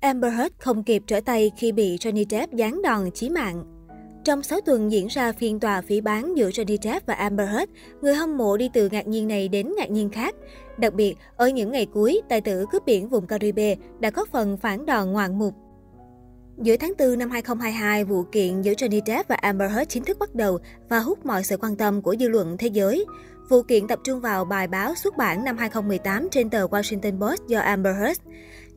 Amber Heard không kịp trở tay khi bị Johnny Depp giáng đòn chí mạng. Trong 6 tuần diễn ra phiên tòa phỉ bán giữa Johnny Depp và Amber Heard, người hâm mộ đi từ ngạc nhiên này đến ngạc nhiên khác. Đặc biệt, ở những ngày cuối, tài tử cướp biển vùng Caribe đã có phần phản đòn ngoạn mục. Giữa tháng 4 năm 2022, vụ kiện giữa Johnny Depp và Amber Heard chính thức bắt đầu và hút mọi sự quan tâm của dư luận thế giới. Vụ kiện tập trung vào bài báo xuất bản năm 2018 trên tờ Washington Post do Amber Heard.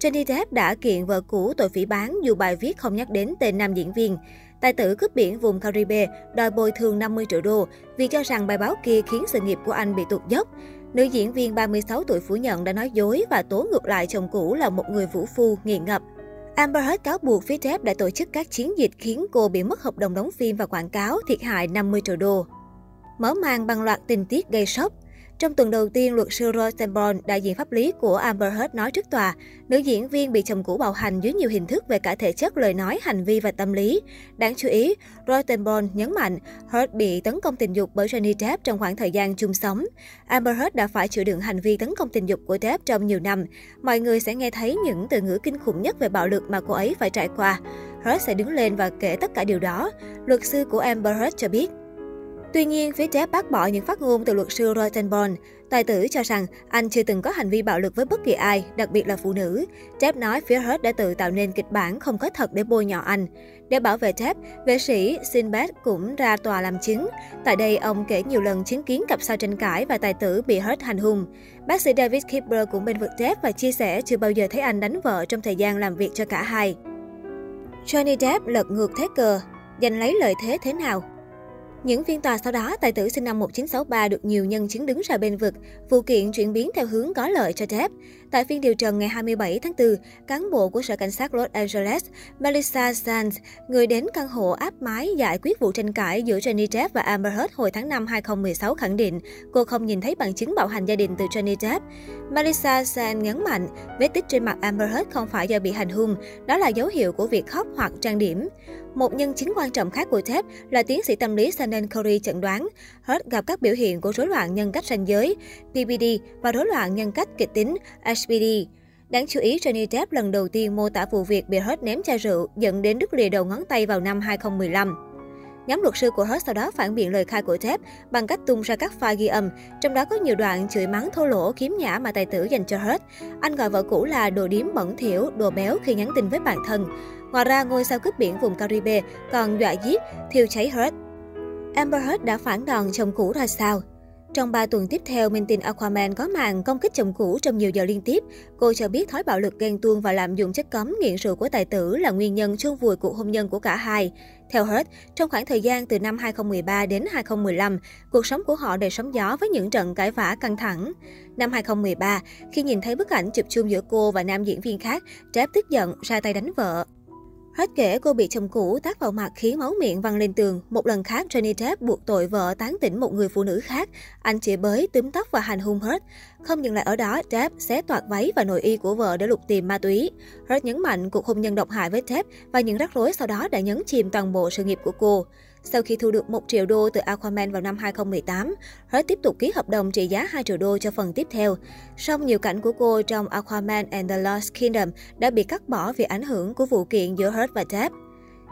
Johnny Depp đã kiện vợ cũ tội phỉ bán dù bài viết không nhắc đến tên nam diễn viên. Tài tử cướp biển vùng Caribe đòi bồi thường 50 triệu đô vì cho rằng bài báo kia khiến sự nghiệp của anh bị tụt dốc. Nữ diễn viên 36 tuổi phủ nhận đã nói dối và tố ngược lại chồng cũ là một người vũ phu, nghiện ngập. Amber Heard cáo buộc phía Depp đã tổ chức các chiến dịch khiến cô bị mất hợp đồng đóng phim và quảng cáo, thiệt hại 50 triệu đô. Mở màn bằng loạt tình tiết gây sốc. Trong tuần đầu tiên, luật sư Rosenborn, đại diện pháp lý của Amber Heard nói trước tòa, nữ diễn viên bị chồng cũ bạo hành dưới nhiều hình thức về cả thể chất, lời nói, hành vi và tâm lý. Đáng chú ý, Rosenborn nhấn mạnh Heard bị tấn công tình dục bởi Johnny Depp trong khoảng thời gian chung sống. Amber Heard đã phải chịu đựng hành vi tấn công tình dục của Depp trong nhiều năm. Mọi người sẽ nghe thấy những từ ngữ kinh khủng nhất về bạo lực mà cô ấy phải trải qua. Heard sẽ đứng lên và kể tất cả điều đó. Luật sư của Amber Heard cho biết. Tuy nhiên, phía Jeff bác bỏ những phát ngôn từ luật sư Rosenborn. Tài tử cho rằng anh chưa từng có hành vi bạo lực với bất kỳ ai, đặc biệt là phụ nữ. Jeff nói phía Heard đã tự tạo nên kịch bản không có thật để bôi nhọ anh. Để bảo vệ Jeff, vệ sĩ Sinbad cũng ra tòa làm chứng. Tại đây, ông kể nhiều lần chứng kiến cặp sao tranh cãi và tài tử bị Heard hành hung. Bác sĩ David Kipper cũng bên vực Jeff và chia sẻ chưa bao giờ thấy anh đánh vợ trong thời gian làm việc cho cả hai. Johnny Depp lật ngược thế cờ, giành lấy lợi thế thế nào? Những phiên tòa sau đó, tài tử sinh năm 1963 được nhiều nhân chứng đứng ra bên vực. Vụ kiện chuyển biến theo hướng có lợi cho Depp. Tại phiên điều trần ngày 27 tháng 4, cán bộ của Sở Cảnh sát Los Angeles, Melissa Sands, người đến căn hộ áp mái giải quyết vụ tranh cãi giữa Johnny Depp và Amber Heard hồi tháng 5 2016 khẳng định cô không nhìn thấy bằng chứng bạo hành gia đình từ Johnny Depp. Melissa Sands nhấn mạnh, vết tích trên mặt Amber Heard không phải do bị hành hung, đó là dấu hiệu của việc khóc hoặc trang điểm. Một nhân chứng quan trọng khác của Depp là tiến sĩ tâm lý Shannon Curry chẩn đoán Heard gặp các biểu hiện của rối loạn nhân cách ranh giới, PPD và rối loạn nhân cách kịch tính, SPD. Đáng chú ý, Johnny Depp lần đầu tiên mô tả vụ việc bị Hurt ném chai rượu dẫn đến đứt lìa đầu ngón tay vào năm 2015. Nhóm luật sư của Hurt sau đó phản biện lời khai của Depp bằng cách tung ra các file ghi âm, trong đó có nhiều đoạn chửi mắng thô lỗ kiếm nhã mà tài tử dành cho Hurt. Anh gọi vợ cũ là đồ điếm bẩn thỉu, đồ béo khi nhắn tin với bạn thân. Ngoài ra, ngôi sao cướp biển vùng Caribe còn dọa giết, thiêu cháy Hurt. Amber Heard đã phản đòn chồng cũ ra sao? Trong 3 tuần tiếp theo, minh tinh Aquaman có màn công kích chồng cũ trong nhiều giờ liên tiếp. Cô cho biết thói bạo lực ghen tuông và lạm dụng chất cấm nghiện rượu của tài tử là nguyên nhân chôn vùi cuộc hôn nhân của cả hai. Theo hết, trong khoảng thời gian từ năm 2013 đến 2015, cuộc sống của họ đầy sóng gió với những trận cãi vã căng thẳng. Năm 2013, khi nhìn thấy bức ảnh chụp chung giữa cô và nam diễn viên khác, Jeff tức giận ra tay đánh vợ. Hết kể cô bị chồng cũ tác vào mặt khiến máu miệng văng lên tường. Một lần khác, Johnny Depp buộc tội vợ tán tỉnh một người phụ nữ khác. Anh chỉ bới, túm tóc và hành hung hết. Không dừng lại ở đó, Depp xé toạc váy và nội y của vợ để lục tìm ma túy. Heard nhấn mạnh cuộc hôn nhân độc hại với Depp và những rắc rối sau đó đã nhấn chìm toàn bộ sự nghiệp của cô. Sau khi thu được 1 triệu đô từ Aquaman vào năm 2018, Hurt tiếp tục ký hợp đồng trị giá 2 triệu đô cho phần tiếp theo. Song nhiều cảnh của cô trong Aquaman and the Lost Kingdom đã bị cắt bỏ vì ảnh hưởng của vụ kiện giữa Hurt và Depp.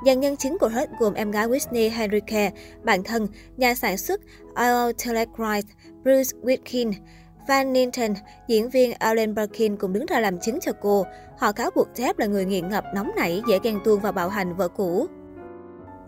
Dàn nhân chính của Hurt gồm em gái Whitney Henrique, bạn thân, nhà sản xuất Al Telecrite, Bruce Whitkin, Van Ninten, diễn viên Alan Birkin cũng đứng ra làm chứng cho cô. Họ cáo buộc Depp là người nghiện ngập, nóng nảy, dễ ghen tuông và bạo hành vợ cũ.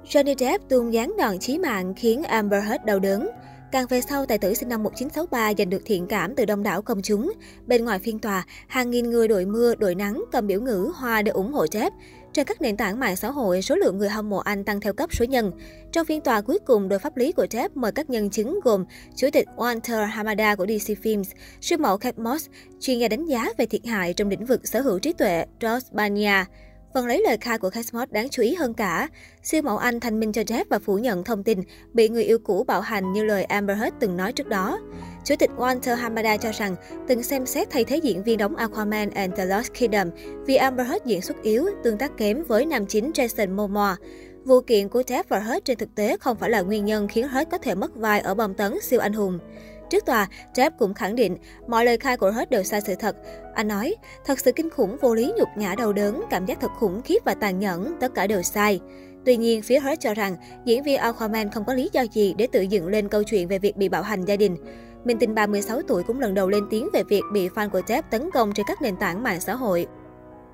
Johnny Depp tung gián đòn chí mạng khiến Amber Heard đau đớn. Càng về sau, tài tử sinh năm 1963 giành được thiện cảm từ đông đảo công chúng. Bên ngoài phiên tòa, hàng nghìn người đội mưa, đội nắng cầm biểu ngữ hoa để ủng hộ Depp. Trên các nền tảng mạng xã hội, số lượng người hâm mộ anh tăng theo cấp số nhân. Trong phiên tòa cuối cùng, đội pháp lý của Depp mời các nhân chứng gồm Chủ tịch Walter Hamada của DC Films, siêu mẫu Kate Moss, chuyên gia đánh giá về thiệt hại trong lĩnh vực sở hữu trí tuệ George Bania, Phần lấy lời khai của Cashmore đáng chú ý hơn cả. Siêu mẫu Anh thanh minh cho Jeff và phủ nhận thông tin bị người yêu cũ bạo hành như lời Amber Heard từng nói trước đó. Chủ tịch Walter Hamada cho rằng từng xem xét thay thế diễn viên đóng Aquaman and the Lost Kingdom vì Amber Heard diễn xuất yếu, tương tác kém với nam chính Jason Momoa. Vụ kiện của Jeff và Heard trên thực tế không phải là nguyên nhân khiến Heard có thể mất vai ở bom tấn siêu anh hùng. Trước tòa, Depp cũng khẳng định mọi lời khai của Hurt đều sai sự thật. Anh nói, thật sự kinh khủng, vô lý, nhục nhã, đau đớn, cảm giác thật khủng khiếp và tàn nhẫn, tất cả đều sai. Tuy nhiên, phía Hurt cho rằng diễn viên Aquaman không có lý do gì để tự dựng lên câu chuyện về việc bị bạo hành gia đình. Minh tinh 36 tuổi cũng lần đầu lên tiếng về việc bị fan của Depp tấn công trên các nền tảng mạng xã hội.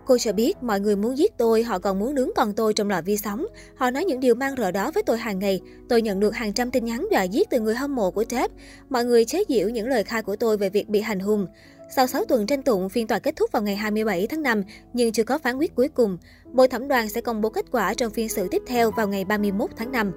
Cô cho biết mọi người muốn giết tôi, họ còn muốn nướng con tôi trong lò vi sóng. Họ nói những điều mang rợ đó với tôi hàng ngày. Tôi nhận được hàng trăm tin nhắn dọa giết từ người hâm mộ của Jeff. Mọi người chế giễu những lời khai của tôi về việc bị hành hung. Sau 6 tuần tranh tụng, phiên tòa kết thúc vào ngày 27 tháng 5, nhưng chưa có phán quyết cuối cùng. Bồi thẩm đoàn sẽ công bố kết quả trong phiên xử tiếp theo vào ngày 31 tháng 5.